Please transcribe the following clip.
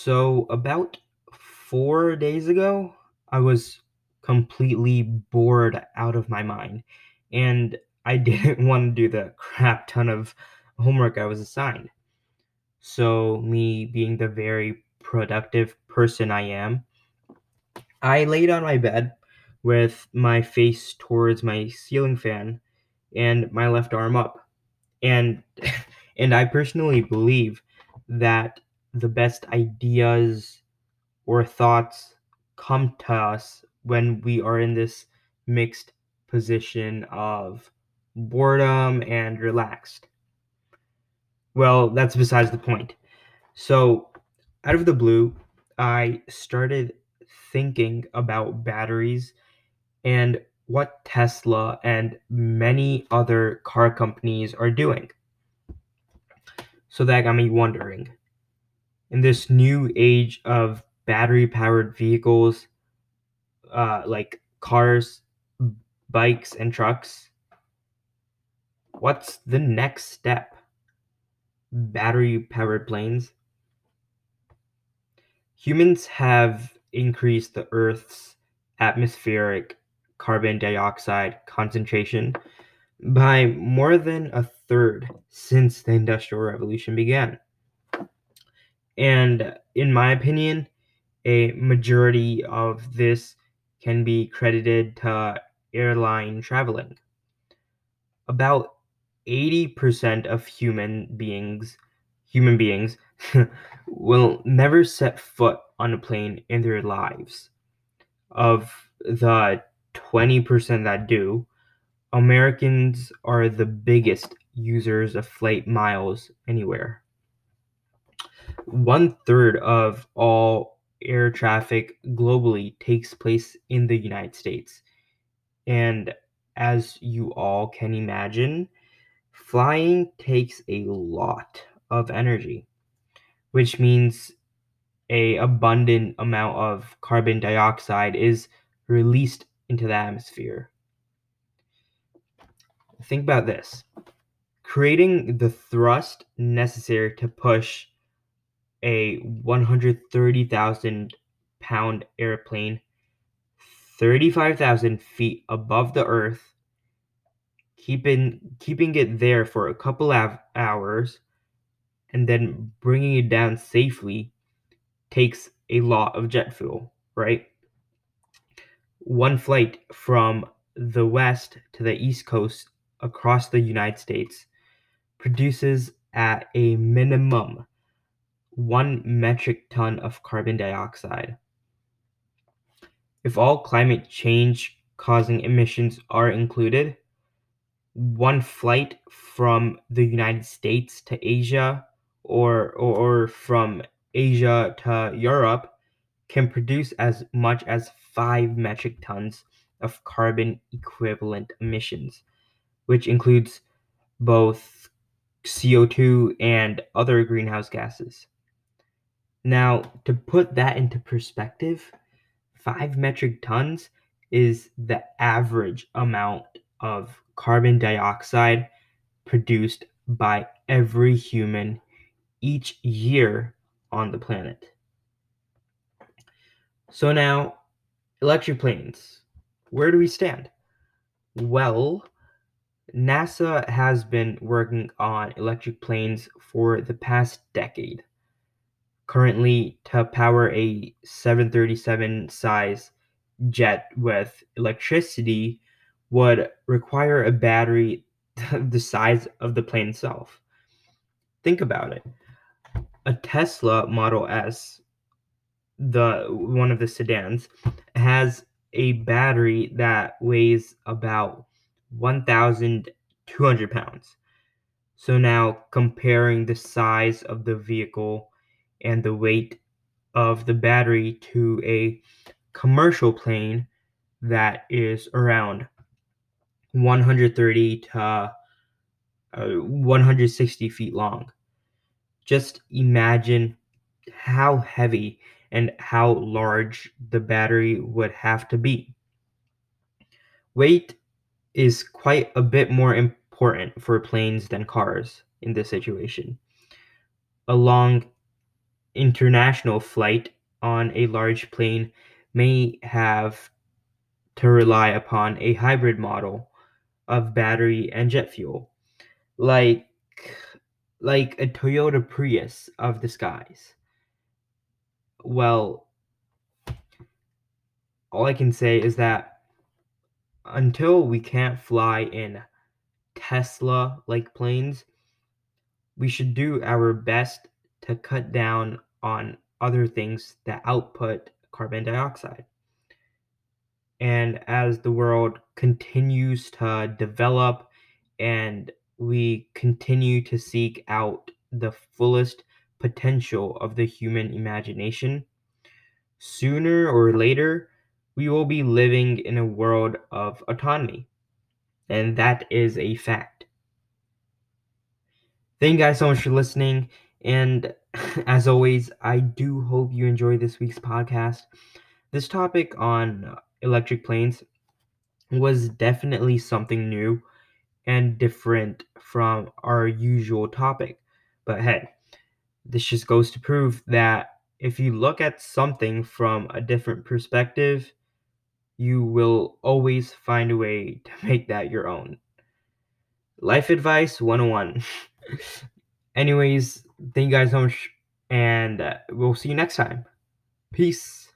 So, about four days ago, I was completely bored out of my mind, and I didn't want to do the crap ton of homework I was assigned. So, me being the very productive person I am, I laid on my bed with my face towards my ceiling fan and my left arm up. And and I personally believe that the best ideas or thoughts come to us when we are in this mixed position of boredom and relaxed. Well, that's besides the point. So, out of the blue, I started thinking about batteries and what Tesla and many other car companies are doing. So that got me wondering in this new age of battery powered vehicles, uh, like cars, bikes, and trucks, what's the next step? Battery powered planes? Humans have increased the Earth's atmospheric carbon dioxide concentration by more than a third since the Industrial Revolution began. And in my opinion, a majority of this can be credited to airline traveling. About 80% of human beings human beings will never set foot on a plane in their lives. Of the 20% that do, Americans are the biggest users of flight miles anywhere. One third of all air traffic globally takes place in the United States. And as you all can imagine, flying takes a lot of energy, which means a abundant amount of carbon dioxide is released into the atmosphere. Think about this. Creating the thrust necessary to push a 130,000 pound airplane 35,000 feet above the earth, keeping keeping it there for a couple of hours, and then bringing it down safely takes a lot of jet fuel, right? One flight from the west to the east coast across the United States produces at a minimum one metric ton of carbon dioxide. If all climate change causing emissions are included, one flight from the United States to Asia or, or, or from Asia to Europe can produce as much as 5 metric tons of carbon equivalent emissions, which includes both CO2 and other greenhouse gases. Now, to put that into perspective, 5 metric tons is the average amount of carbon dioxide produced by every human each year on the planet. So now, electric planes. Where do we stand? Well, NASA has been working on electric planes for the past decade. Currently, to power a 737 size jet with electricity would require a battery the size of the plane itself. Think about it. A Tesla Model S, the one of the sedans, has a battery that weighs about 1,200 pounds. So now comparing the size of the vehicle and the weight of the battery to a commercial plane that is around 130 to uh, 160 feet long. Just imagine how heavy and how large the battery would have to be. Weight is quite a bit more important for planes than cars in this situation. Along international flight on a large plane may have to rely upon a hybrid model of battery and jet fuel, like like a Toyota Prius of the skies. Well, all I can say is that until we can't fly in Tesla like planes, we should do our best to cut down on other things that output carbon dioxide. And as the world continues to develop and we continue to seek out the fullest potential of the human imagination, sooner or later, we will be living in a world of autonomy. And that is a fact. Thank you guys so much for listening. And as always, I do hope you enjoy this week's podcast. This topic on electric planes was definitely something new and different from our usual topic. But hey, this just goes to prove that if you look at something from a different perspective, you will always find a way to make that your own. Life advice 101. Anyways, thank you guys so much, and uh, we'll see you next time. Peace.